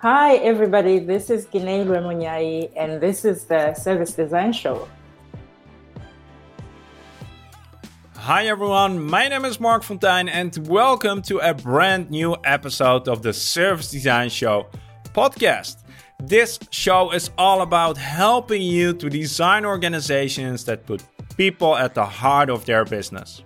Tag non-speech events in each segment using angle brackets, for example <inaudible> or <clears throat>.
Hi, everybody. This is Ginelwe Munyai, and this is the Service Design Show. Hi, everyone. My name is Marc Fonteijn, and welcome to a brand new episode of the Service Design Show podcast. This show is all about helping you to design organizations that put people at the heart of their business.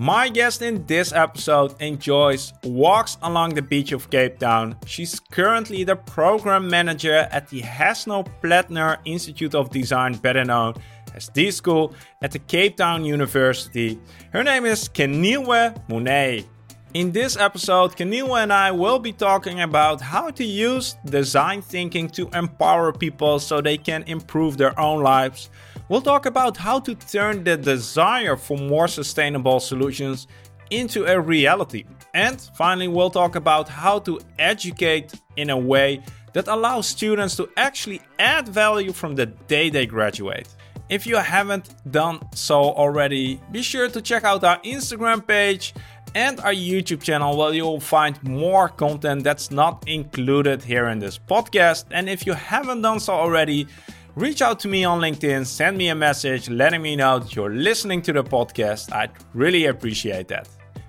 My guest in this episode enjoys walks along the beach of Cape Town. She's currently the program manager at the Hasso-Plattner Institute of Design, better known as D School, at the Cape Town University. Her name is Kenilwe Munyai. In this episode, Kenilwe and I will be talking about how to use design thinking to empower people so they can improve their own lives We'll talk about how to turn the desire for more sustainable solutions into a reality. And finally, we'll talk about how to educate in a way that allows students to actually add value from the day they graduate. If you haven't done so already, be sure to check out our Instagram page and our YouTube channel where you'll find more content that's not included here in this podcast. And if you haven't done so already, reach out to me on LinkedIn, send me a message letting me know that you're listening to the podcast. I'd really appreciate that.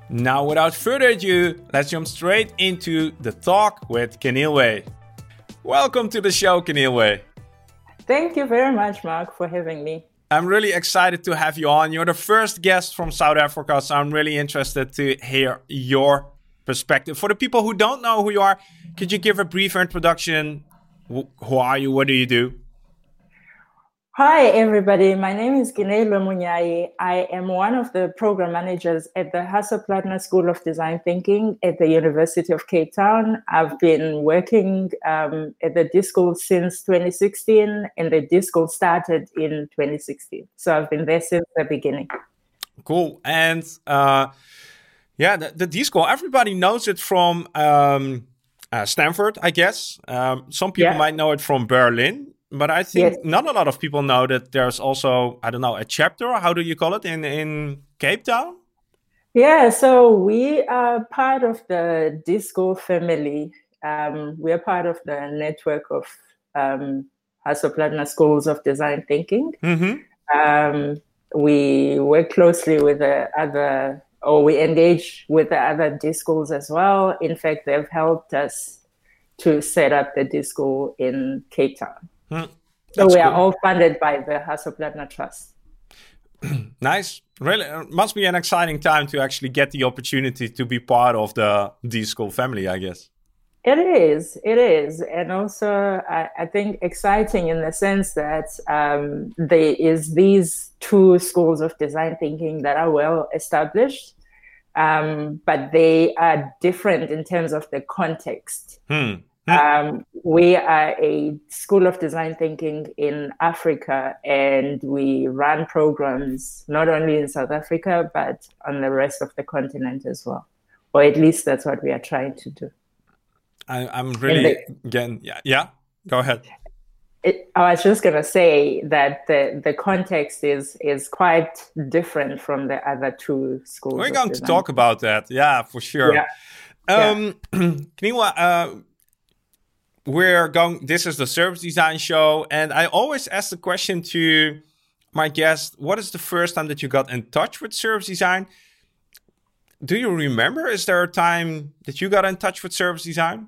Now, without further ado, let's jump straight into the talk with Kenilwe. Welcome to the show, Kenilwe. Thank you very much, Mark, for having me. I'm really excited to have you on. You're the first guest from South Africa, so I'm really interested to hear your perspective. For the people who don't know who you are, could you give a brief introduction? Who are you? What do you do? Hi, everybody. My name is Ginelwe Munyai. I am one of the program managers at the Hasso-Plattner School of Design Thinking at the University of Cape Town. I've been working um, at the D School since 2016, and the D School started in 2016. So I've been there since the beginning. Cool. And uh, yeah, the, the D School, everybody knows it from um, uh, Stanford, I guess. Um, some people yeah. might know it from Berlin but I think yes. not a lot of people know that there's also I don't know a chapter. How do you call it in in Cape Town? Yeah, so we are part of the disco family. Um, we are part of the network of um, Schools of Design Thinking. Mm-hmm. Um, we work closely with the other, or we engage with the other D schools as well. In fact, they've helped us to set up the disco in Cape Town. Hmm. So we are all funded by the Hasso-Plattner Trust. <clears throat> nice. Really, uh, must be an exciting time to actually get the opportunity to be part of the D School family, I guess. It is. It is. And also, I, I think exciting in the sense that um, there is these two schools of design thinking that are well established, um, but they are different in terms of the context. Hmm. Um, we are a school of design thinking in Africa, and we run programs not only in South Africa but on the rest of the continent as well. Or at least that's what we are trying to do. I, am really the, again, yeah, yeah. Go ahead. It, I was just gonna say that the the context is is quite different from the other two schools. We're going to talk about that, yeah, for sure. Yeah. Um, <clears throat> yeah. uh, we're going this is the service design show and i always ask the question to my guest what is the first time that you got in touch with service design? Do you remember is there a time that you got in touch with service design?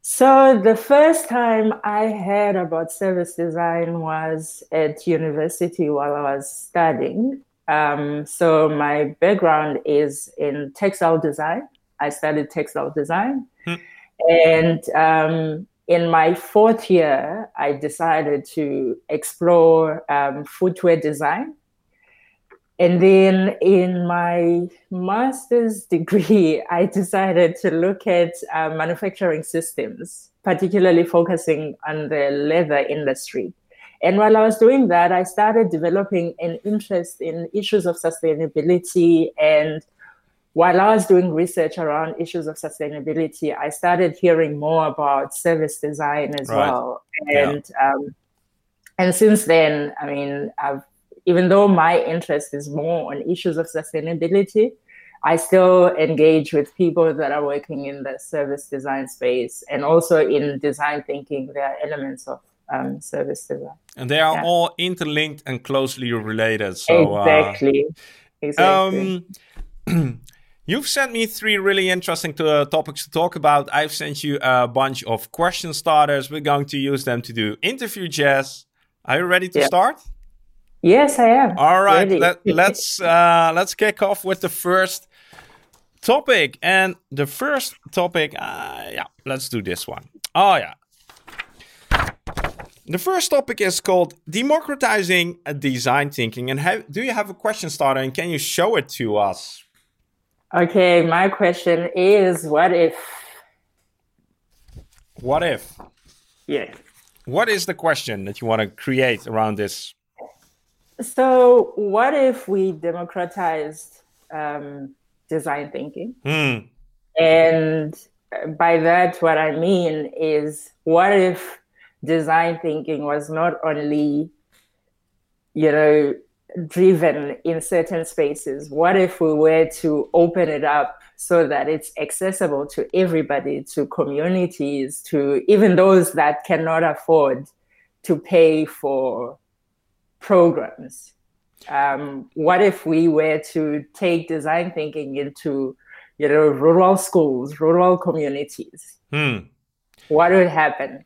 So the first time i heard about service design was at university while i was studying. Um, so my background is in textile design. I studied textile design. Hmm. And um, in my fourth year, I decided to explore um, footwear design. And then in my master's <laughs> degree, I decided to look at uh, manufacturing systems, particularly focusing on the leather industry. And while I was doing that, I started developing an interest in issues of sustainability and while I was doing research around issues of sustainability, I started hearing more about service design as right. well. And yeah. um, and since then, I mean, I've even though my interest is more on issues of sustainability, I still engage with people that are working in the service design space and also in design thinking. There are elements of um, service design. And they are yeah. all interlinked and closely related. So, exactly. Uh, exactly. Um, <clears throat> You've sent me three really interesting to, uh, topics to talk about. I've sent you a bunch of question starters. We're going to use them to do interview jazz. Are you ready to yeah. start? Yes, I am. All right, let, us <laughs> let's, uh, let's kick off with the first topic. And the first topic, uh, yeah, let's do this one. Oh yeah, the first topic is called democratizing design thinking. And have, do you have a question starter and can you show it to us? Okay, my question is what if? What if? Yeah. What is the question that you want to create around this? So, what if we democratized um, design thinking? Hmm. And by that, what I mean is, what if design thinking was not only, you know, driven in certain spaces? What if we were to open it up so that it's accessible to everybody, to communities, to even those that cannot afford to pay for programs? Um, what if we were to take design thinking into, you know, rural schools, rural communities? Hmm. What would happen?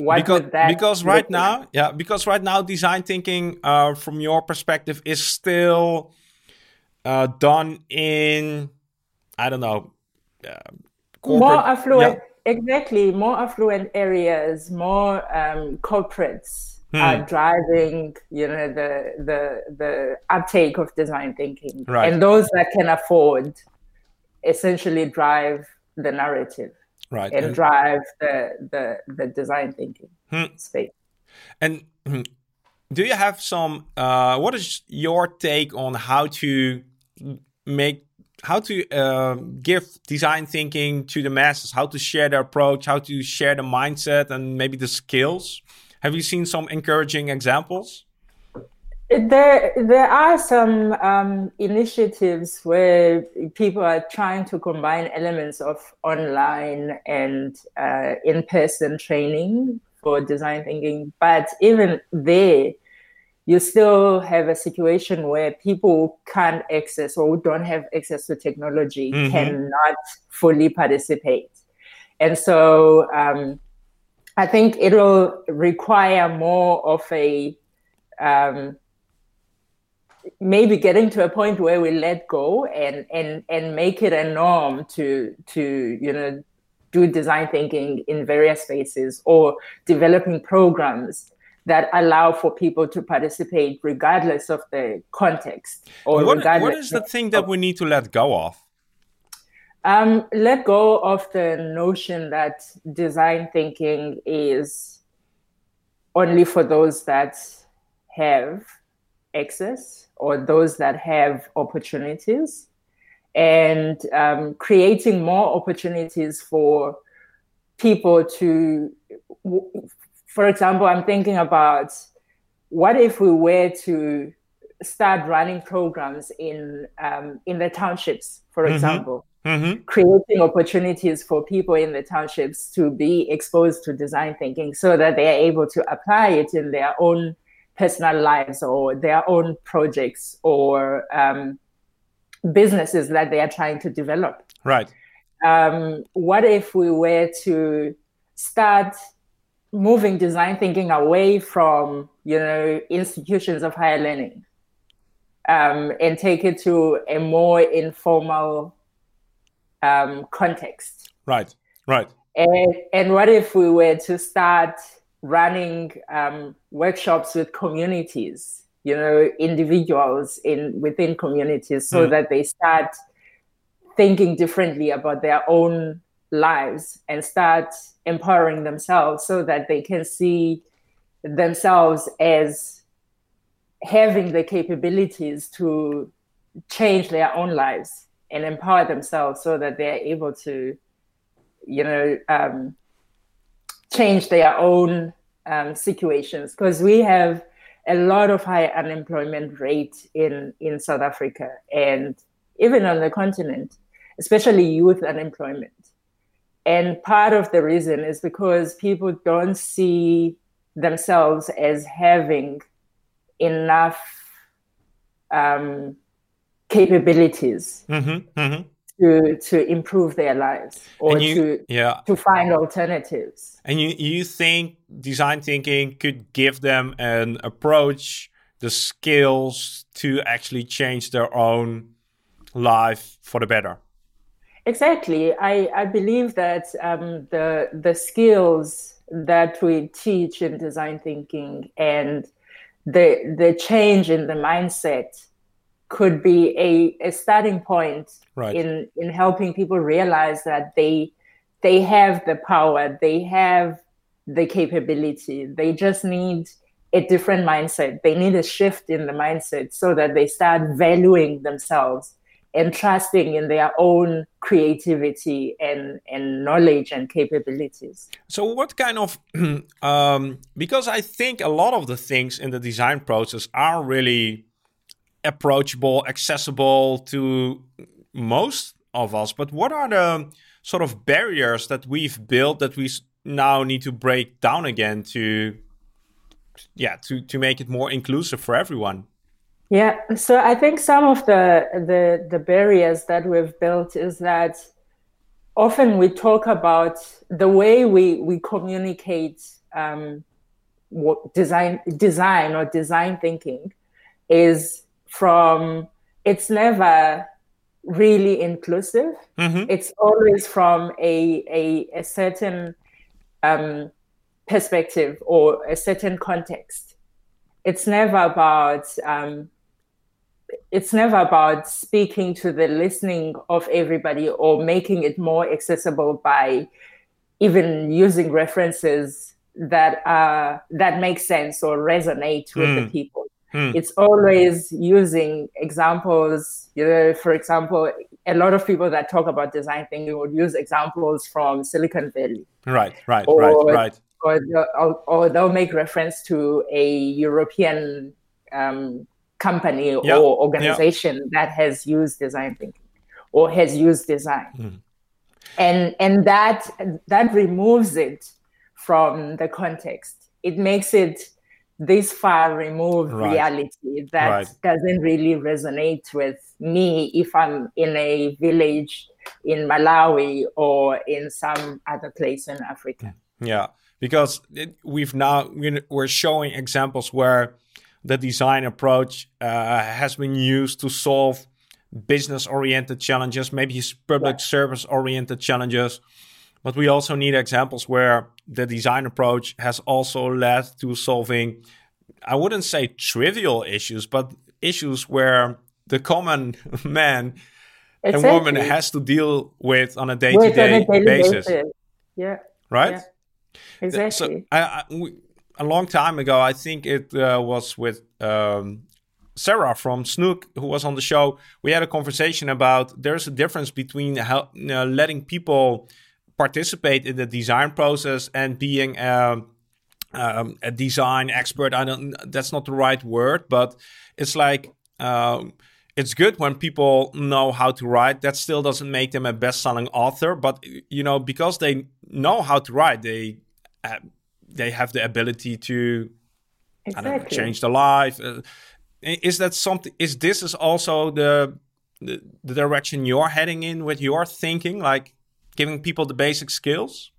What because, because right now yeah because right now design thinking uh, from your perspective is still uh, done in i don't know uh, more affluent yeah. exactly more affluent areas more um, corporates hmm. are driving you know the the the uptake of design thinking right. and those that can afford essentially drive the narrative right. and, and drive the, the the design thinking hmm. space. And hmm, do you have some uh, what is your take on how to make how to uh, give design thinking to the masses? How to share the approach? How to share the mindset and maybe the skills? Have you seen some encouraging examples there, there are some um, initiatives where people are trying to combine elements of online and uh, in-person training for design thinking. But even there, you still have a situation where people can't access or don't have access to technology, mm-hmm. cannot fully participate. And so um, I think it will require more of a um, maybe getting to a point where we let go and and and make it a norm to to you know do design thinking in various spaces or developing programs that allow for people to participate regardless of the context or what, regardless what is the thing that we need to let go of? Um, let go of the notion that design thinking is only for those that have access or those that have opportunities and um, creating more opportunities for people to for example i'm thinking about what if we were to start running programs in um, in the townships for mm-hmm. example mm-hmm. creating opportunities for people in the townships to be exposed to design thinking so that they are able to apply it in their own personal lives or their own projects or um, businesses that they are trying to develop. Right. Um, what if we were to start moving design thinking away from you know institutions of higher learning um, and take it to a more informal um, context? Right. Right. And, and what if we were to start running um, workshops with communities, you know, individuals in within communities, so mm. that they start thinking differently about their own lives and start empowering themselves, so that they can see themselves as having the capabilities to change their own lives and empower themselves so that they're able to you know um, change their own um, situations because we have a lot of high unemployment rate in in South Africa and even on the continent, especially youth unemployment. And part of the reason is because people don't see themselves as having enough um, capabilities mm-hmm, mm-hmm. To to improve their lives or you, to yeah. to find alternatives. And you you think design thinking could give them an approach, the skills to actually change their own life for the better? Exactly. I, I believe that um, the the skills that we teach in design thinking and the the change in the mindset could be a, a starting point right. in in helping people realize that they they have the power, they have the capability. They just need a different mindset. They need a shift in the mindset so that they start valuing themselves and trusting in their own creativity and, and knowledge and capabilities. So, what kind of, <clears throat> um, because I think a lot of the things in the design process are really approachable, accessible to most of us, but what are the sort of barriers that we've built that we now need to break down again to yeah to to make it more inclusive for everyone? Yeah, so I think some of the, the the barriers that we've built is that often we talk about the way we we communicate um, what design design or design thinking is from it's never really inclusive. Mm-hmm. It's always from a a, a certain um, perspective or a certain context. It's never about um, it's never about speaking to the listening of everybody or making it more accessible by even using references that uh, that make sense or resonate with mm. the people. Mm. It's always using examples. You know, for example, a lot of people that talk about design thinking would use examples from Silicon Valley. Right, right, or, right, right. Or, or, or, they'll make reference to a European um, company yep. or organization yep. that has used design thinking or has used design mm. and and that that removes it from the context it makes it this far removed right. reality that right. doesn't really resonate with me if i'm in a village in malawi or in some other place in africa yeah because it, we've now we're showing examples where the design approach uh, has been used to solve business oriented challenges, maybe public yeah. service oriented challenges. But we also need examples where the design approach has also led to solving, I wouldn't say trivial issues, but issues where the common <laughs> man exactly. and woman has to deal with on a day to day basis. Yeah. Right? Yeah. Exactly. So I, I, we, a long time ago. I think it uh, was with um, Sarah from Snook, who was on the show. We had a conversation about there's a difference between how, letting people participate in the design process and being a, um, a design expert. I don't. That's not the right word, but it's like. Um, it's good when people know how to write. That still doesn't make them a best-selling author, but you know because they know how to write, they uh, they have the ability to exactly. know, change the life. Uh, is that something? Is this is also the, the the direction you're heading in with your thinking, like giving people the basic skills?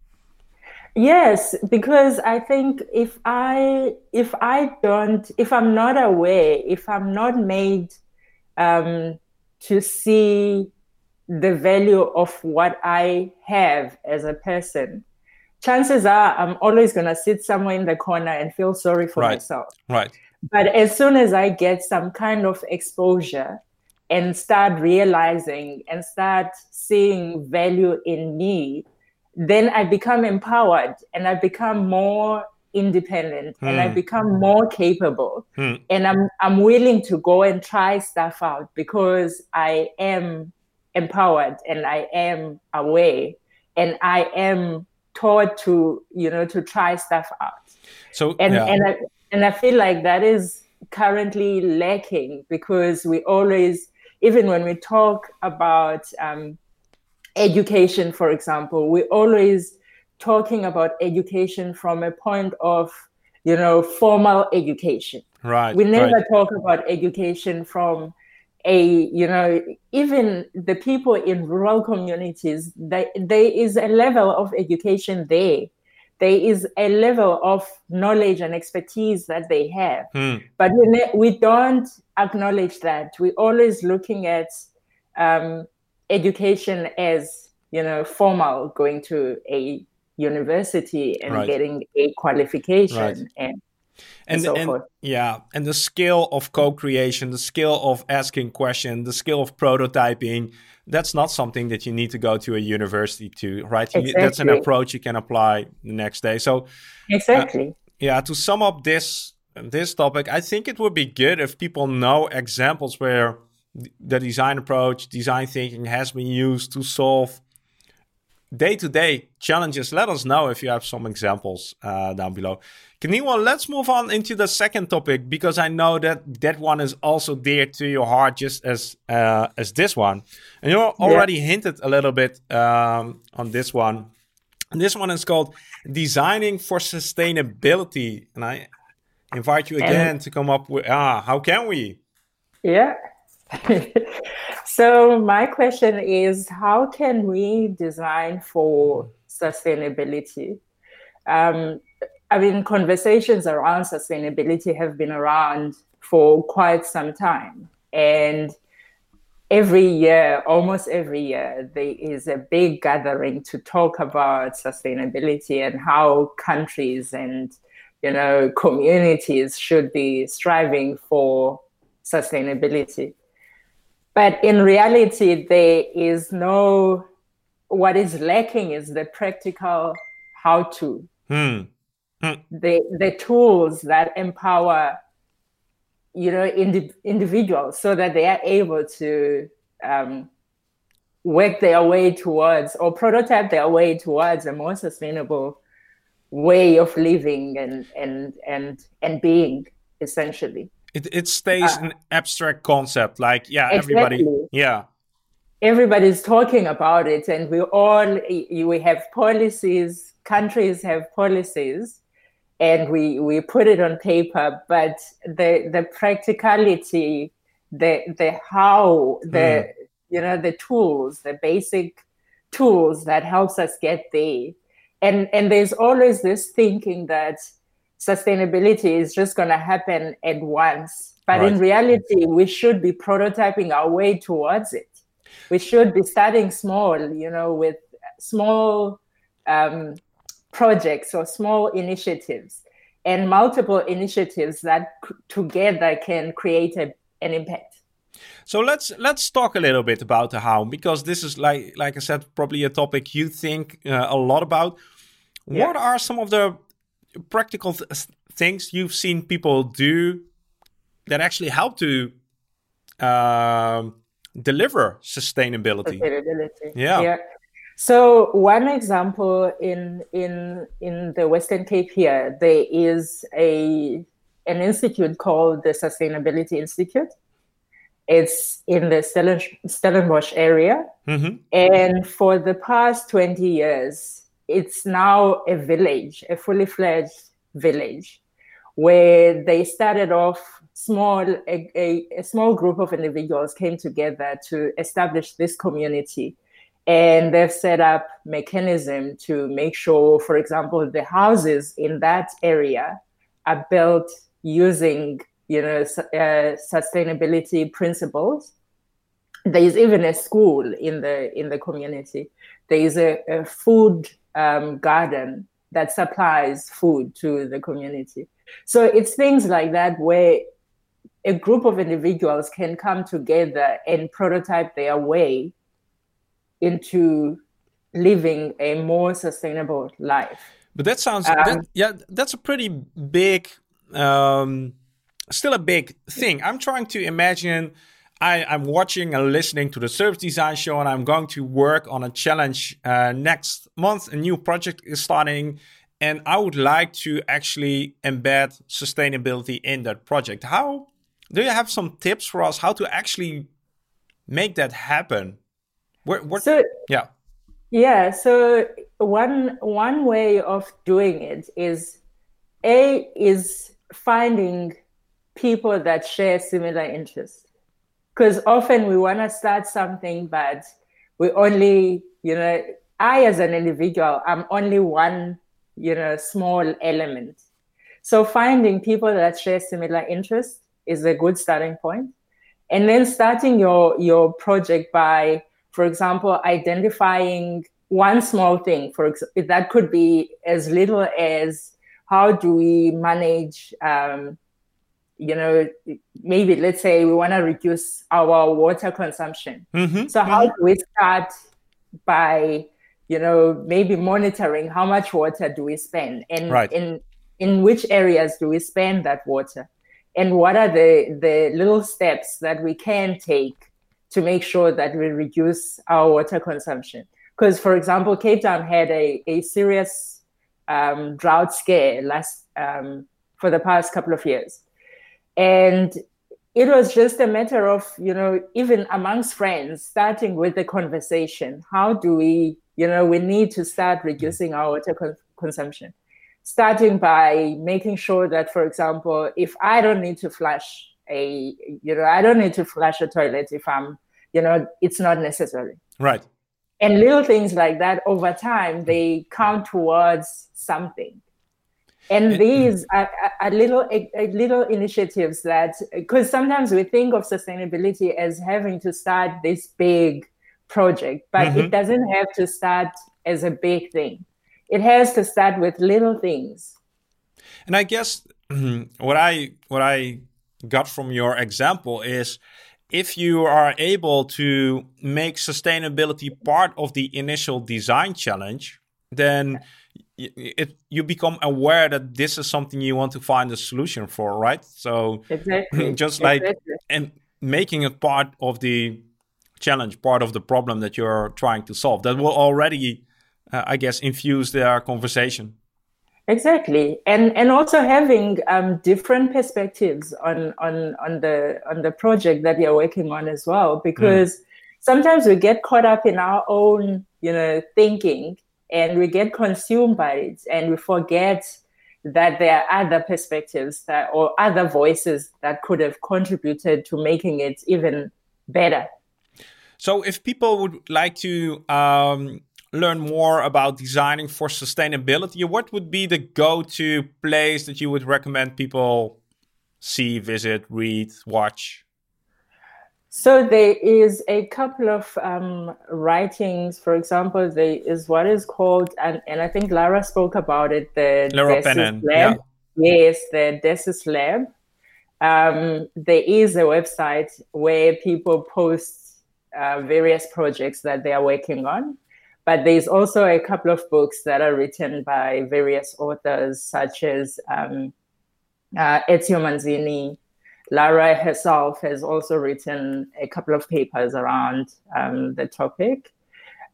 Yes, because I think if I if I don't if I'm not aware, if I'm not made um, to see the value of what I have as a person, chances are I'm always going to sit somewhere in the corner and feel sorry for right. myself. Right. But as soon as I get some kind of exposure and start realizing and start seeing value in me, then I become empowered and I become more independent mm. and I hmm. become more capable. Mm. And I'm I'm willing to go and try stuff out because I am empowered and I am aware and I am taught to you know to try stuff out so and yeah. and I, and I feel like that is currently lacking because we always even when we talk about um, education, for example, we're always talking about education from a point of you know formal education. Right. We never right. talk about education from a you know even the people in rural communities they, there is a level of education there there is a level of knowledge and expertise that they have Hmm. but we, ne- we don't acknowledge that we're always looking at um, education as you know formal going to a university and Right. getting a qualification Right. and and, so and yeah and the skill of co-creation the skill of asking questions the skill of prototyping that's not something that you need to go to a university to right? You- that's an approach you can apply the next day. So uh, exactly. yeah to sum up this this topic i think it would be good if people know examples where the design approach design thinking has been used to solve day-to-day challenges let us know if you have some examples uh, down below Kenilwe, let's move on into the second topic because I know that that one is also dear to your heart, just as uh, as this one. And you already hinted a little bit um, on this one. And this one is called Designing for Sustainability. And I invite you again to come up with ah, how can we? Yeah. <laughs> so my question is how can we design for sustainability? Um, I mean, conversations around sustainability have been around for quite some time. And every year, almost every year, there is a big gathering to talk about sustainability and how countries and you know communities should be striving for sustainability. But in reality, there is no what is lacking is the practical how to Hmm. the the tools that empower you know indi- individuals so that they are able to um, work their way towards or prototype their way towards a more sustainable way of living and and and and being essentially It, it stays Uh, an abstract concept. Like, yeah, everybody. Exactly. Yeah. everybody's talking about it and we all we have policies countries have policies and we we put it on paper but the the practicality the the how the you know the tools the basic tools that helps us get there and and there's always this thinking that sustainability is just going to happen at once. But in reality we should be prototyping our way towards it. We should be starting small you know with small um, projects or small initiatives and multiple initiatives that c- together can create a, an impact. So let's let's talk a little bit about the how because this is like like I said probably a topic you think uh, a lot about. What are some of the practical th- things you've seen people do that actually help to um, deliver sustainability? sustainability. Yeah. so one example in in in the western cape here there is a an institute called the sustainability institute. It's in the Stellen, stellenbosch area. Hmm And for the past 20 years, it's now a village, a fully fledged village, where they started off small, a, a, a small group of individuals came together to establish this community. And they've set up mechanism to make sure, for example, the houses in that area are built using, you know, uh, sustainability principles there is even a school in the in the community there is a, a food um, garden that supplies food to the community so it's things like that where a group of individuals can come together and prototype their way into living a more sustainable life But that sounds Um, that, yeah, that's a pretty big, um, still a big thing. I'm trying to imagine. I, I'm watching and listening to the service design show, and I'm going to work on a challenge uh, next month. A new project is starting, and I would like to actually embed sustainability in that project. How do you have some tips for us how to actually make that happen? Where, what, so, yeah. Yeah. So one one way of doing it is a is finding people that share similar interests because often we want to start something but we only you know i as an individual i'm only one you know small element. So finding people that share similar interests is a good starting point. And then starting your your project by for example identifying one small thing for example that could be as little as how do we manage um, you know maybe let's say we want to reduce our water consumption mm-hmm. so how do we start by you know maybe monitoring how much water do we spend and right. in in which areas do we spend that water and what are the the little steps that we can take to make sure that we reduce our water consumption because for example cape town had a, a serious um, drought scare last um, for the past couple of years and it was just a matter of you know even amongst friends starting with the conversation. How do we you know we need to start reducing our water con- consumption? Starting by making sure that for example if i don't need to flush a you know i don't need to flush a toilet if i'm you know it's not necessary. Right. And little things like that over time they count towards something and these are, are little are little initiatives that because sometimes we think of sustainability as having to start this big project but mm-hmm. it doesn't have to start as a big thing. It has to start with little things. And i guess <clears throat> what i what i got from your example is if you are able to make sustainability part of the initial design challenge then it you become aware that this is something you want to find a solution for right so exactly <laughs> just like exactly. and making it part of the challenge part of the problem that you're trying to solve that will already uh, i guess infuse their conversation exactly and and also having um, different perspectives on on on the on the project that you're working on as well because mm. sometimes we get caught up in our own you know thinking and we get consumed by it and we forget that there are other perspectives that or other voices that could have contributed to making it even better. So if people would like to um, learn more about designing for sustainability what would be the go-to place that you would recommend people see visit read watch so there is a couple of um, writings. For example, there is what is called, and, and I think Lara spoke about it, the Lara Penin. Lab. Yeah. Yes, the DESIS Lab. Um, there is a website where people post uh, various projects that they are working on. But there's also a couple of books that are written by various authors, such as um, uh, Ezio Manzini, Lara herself has also written a couple of papers around um, the topic,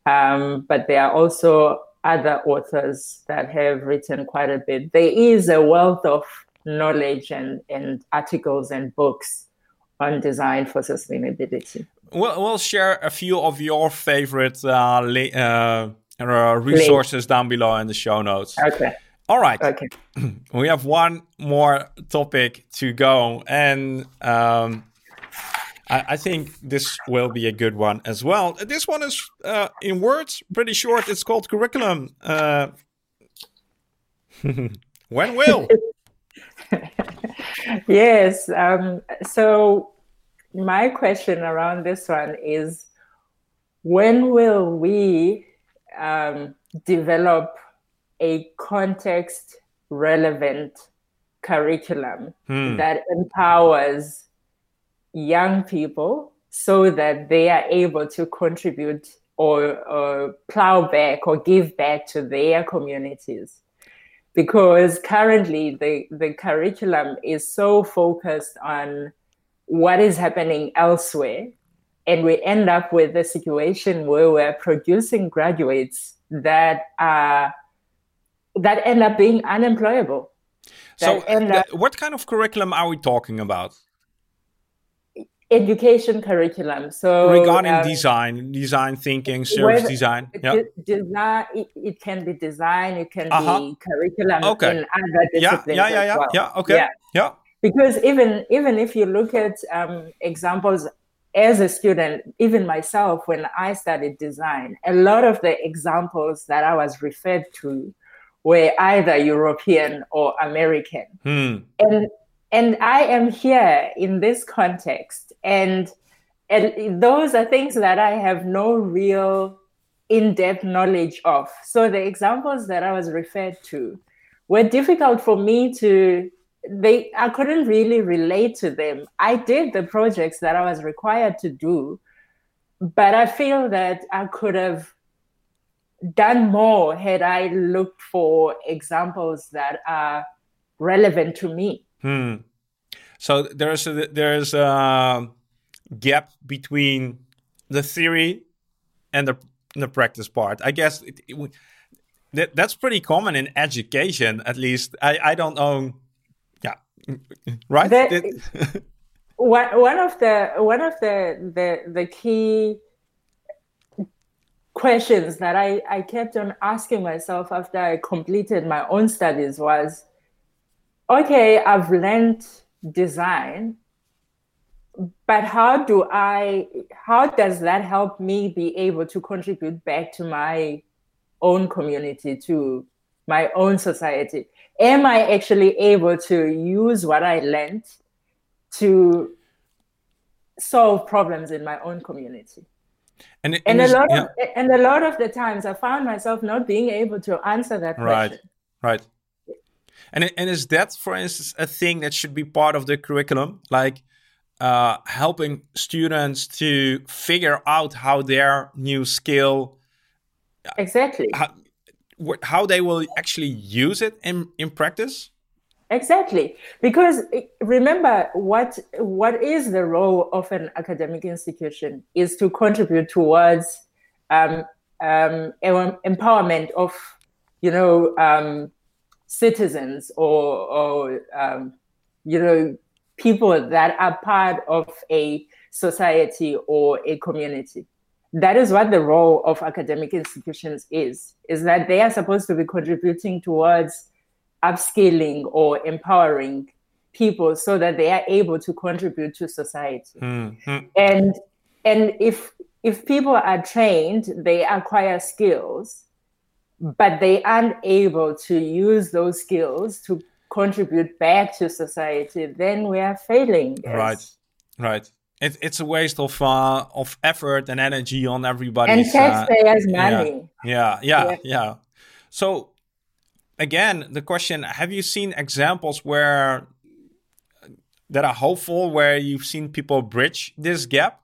um, but there are also other authors that have written quite a bit. There is a wealth of knowledge and, and articles and books on design for sustainability. We'll, we'll share a few of your favorite uh, uh, uh resources down below in the show notes. Okay. All right. Okay. <clears throat> We have one more topic to go, and um, I, I, think this will be a good one as well. This one is uh, in words, pretty short. It's called curriculum. Uh, <laughs> when will? <laughs> yes. Um, so my question around this one is, when will we um, develop a context relevant curriculum hmm. that empowers young people so that they are able to contribute or, or plow back or give back to their communities because currently the, the curriculum is so focused on what is happening elsewhere and we end up with a situation where we're producing graduates that are that end up being unemployable. So, up, what kind of curriculum are we talking about? education curriculum. So regarding um, design, design thinking, service design, yeah. design it, it, can be design, it can uh-huh. be curriculum okay. in other disciplines. Yeah, yeah, yeah, yeah, well. yeah. Okay, yeah. yeah. Because even even if you look at um, examples as a student, even myself, when I studied design, a lot of the examples that I was referred to were either European or American. Hmm. And and I am here in this context, and and those are things that I have no real in-depth knowledge of. So the examples that I was referred to were difficult for me to they I couldn't really relate to them. I did the projects that I was required to do, but I feel that I could have done more had I looked for examples that are relevant to me. Hmm. So there's a, there's a gap between the theory and the the practice part. I guess it, it, that, that's pretty common in education, at least. I, I don't know Yeah, right? The, <laughs> one, one of the one of the the the key questions that I, I kept on asking myself after I completed my own studies was okay, I've learned design, but how do I how does that help me be able to contribute back to my own community, to my own society? am I actually able to use what I learned to solve problems in my own community? And, and, a lot yeah. of, and a lot of the times I found myself not being able to answer that question. Right. Right. And and is that, for instance, a thing that should be part of the curriculum, like uh, helping students to figure out how their new skill exactly how, how they will actually use it in, in practice? Exactly, because remember what what is the role of an academic institution is to contribute towards um, um, empowerment of you know um, citizens or, or um, you know people that are part of a society or a community. That is what the role of academic institutions is is that they are supposed to be contributing towards upskilling or empowering people so that they are able to contribute to society mm-hmm. and and if if people are trained they acquire skills but they aren't able to use those skills to contribute back to society then we are failing right right it, it's a waste of uh, of effort and energy on everybody. And taxpayers' uh, money. Yeah, yeah, yeah, yeah, yeah. So again, the question: Have you seen examples where that are hopeful, where you've seen people bridge this gap?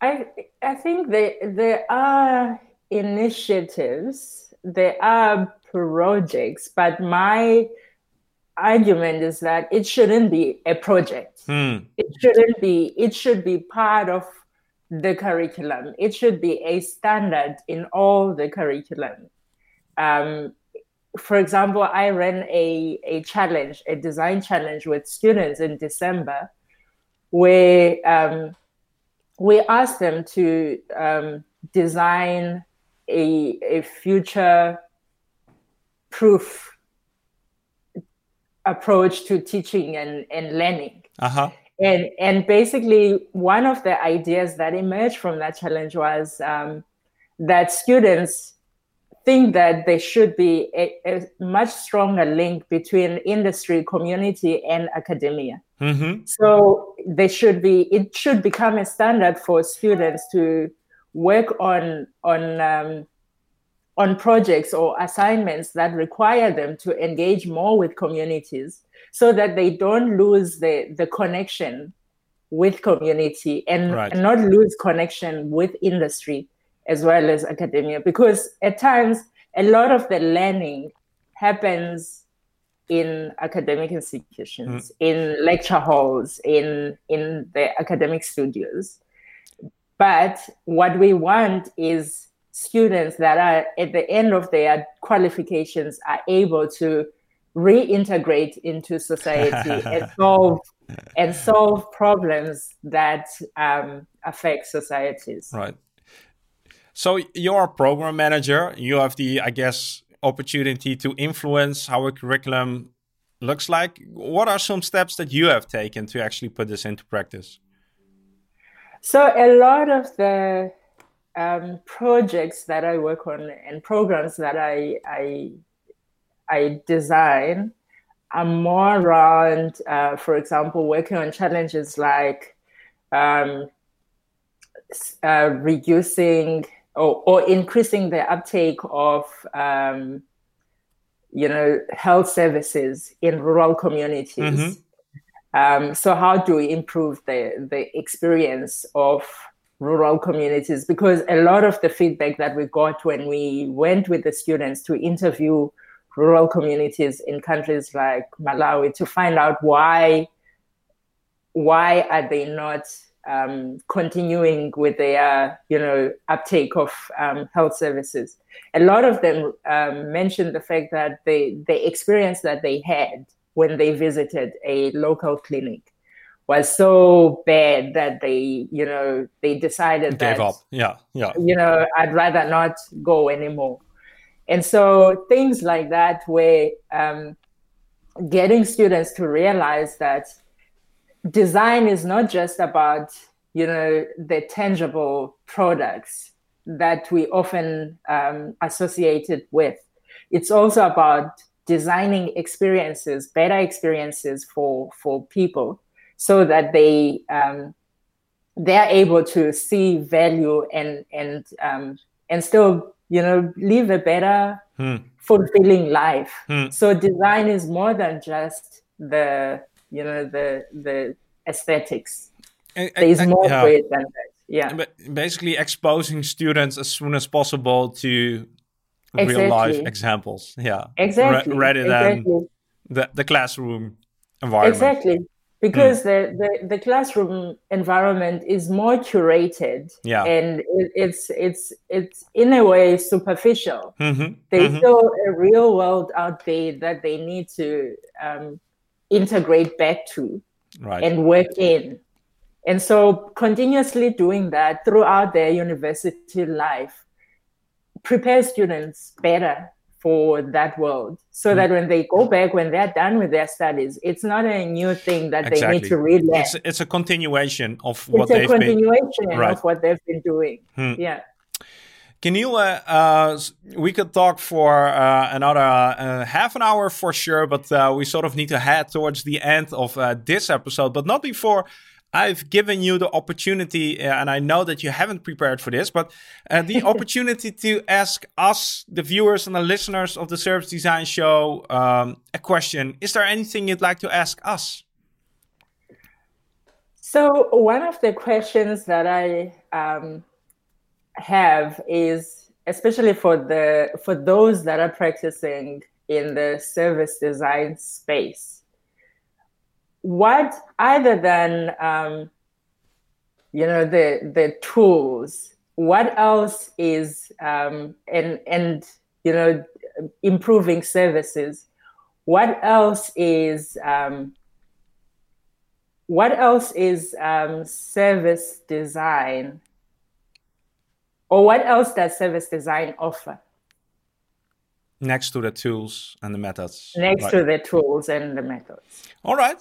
I I think there there are initiatives, there are projects, but my argument is that it shouldn't be a project. Hmm. It shouldn't be, it should be part of the curriculum. It should be a standard in all the curriculum. Um, for example, I ran a, a challenge, a design challenge with students in December, where um, we asked them to um, design a, a future proof approach to teaching and, and learning. Uh-huh. And, and basically, one of the ideas that emerged from that challenge was um, that students think that there should be a, a, much stronger link between industry, community, and academia. Mm-hmm. So there should be it should become a standard for students to work on on um, on projects or assignments that require them to engage more with communities so that they don't lose the, the connection with community and, right. and not lose connection with industry as well as academia because at times a lot of the learning happens in academic institutions mm. in lecture halls in in the academic studios but what we want is students that are at the end of their qualifications are able to reintegrate into society <laughs> and solve and solve problems that um, affect societies. Right. So you're a program manager. You have the, I guess, opportunity to influence how a curriculum looks like. What are some steps that you have taken to actually put this into practice? So a lot of the um, projects that I work on and programs that I I, I design are more around, uh, for example, working on challenges like um, uh, reducing or, or increasing the uptake of um, you know health services in rural communities. Mm-hmm. Um, so how do we improve the the experience of rural communities? Because a lot of the feedback that we got when we went with the students to interview rural communities in countries like Malawi to find out why why are they not um, continuing with their you know uptake of um, health services. A lot of them um, mentioned the fact that they the experience that they had when they visited a local clinic was so bad that they you know they decided gave that, up. Yeah, yeah. You know, I'd rather not go anymore. And so things like that, where um, getting students to realize that design is not just about you know the tangible products that we often um, associate it with it's also about designing experiences better experiences for for people so that they um, they're able to see value and and um, and still you know live a better hmm. fulfilling life hmm. so design is more than just the you know the the aesthetics. And, There's more yeah. to it than that. Yeah. But basically, exposing students as soon as possible to exactly. real life examples. Yeah. Exactly. rather than exactly. the the classroom environment. Exactly. Because mm. the, the, the classroom environment is more curated, yeah, and it, it's it's it's in a way superficial. Mm-hmm. There's mm-hmm. still a real world out there that they need to um, integrate back to right. and work in. And so continuously doing that throughout their university life prepares students better for that world so mm. that when they go back when they're done with their studies it's not a new thing that exactly. they need to relearn it's, it's a continuation of what it's they've been doing. It's a continuation been, right. of what they've been doing hmm. yeah Kenilwe, uh, we could talk for uh, another uh, half an hour for sure, but uh, we sort of need to head towards the end of uh, this episode, but not before I've given you the opportunity, uh, and I know that you haven't prepared for this, but the <laughs> opportunity to ask us, the viewers and the listeners of the Service Design Show, um, a question. Is there anything you'd like to ask us? So, one of the questions that I um, have is especially for the for those that are practicing in the service design space what other than um, you know the the tools what else is um, and and you know improving services what else is um, what else is um, service design or what else does service design offer? Next to the tools and the methods. Next right. to the tools and the methods. All right.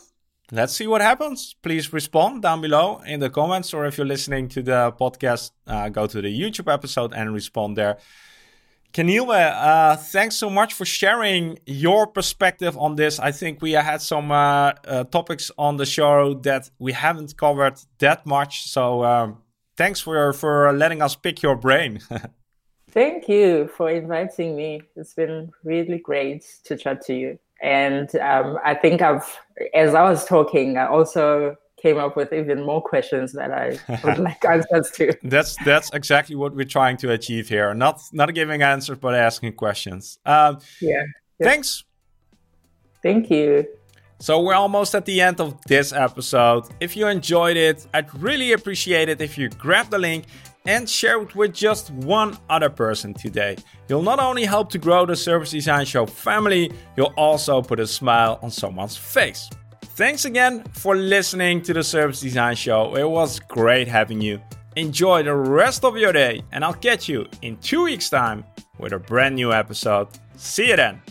Let's see what happens. Please respond down below in the comments, or if you're listening to the podcast, uh, go to the YouTube episode and respond there. Kenilwe, uh, thanks so much for sharing your perspective on this. I think we had some uh, uh, topics on the show that we haven't covered that much. So um, thanks for for letting us pick your brain. <laughs> Thank you for inviting me. It's been really great to chat to you. And um, I think I've, as I was talking, I also came up with even more questions that I <laughs> would like answers to. That's that's exactly what we're trying to achieve here. Not not giving answers, but asking questions. Um, yeah. Thanks. Thank you. So we're almost at the end of this episode. If you enjoyed it, I'd really appreciate it if you grab the link and share it with just one other person today. You'll not only help to grow the Service Design Show family, you'll also put a smile on someone's face. Thanks again for listening to the Service Design Show. It was great having you. Enjoy the rest of your day, and I'll catch you in two weeks' time with a brand new episode. See you then.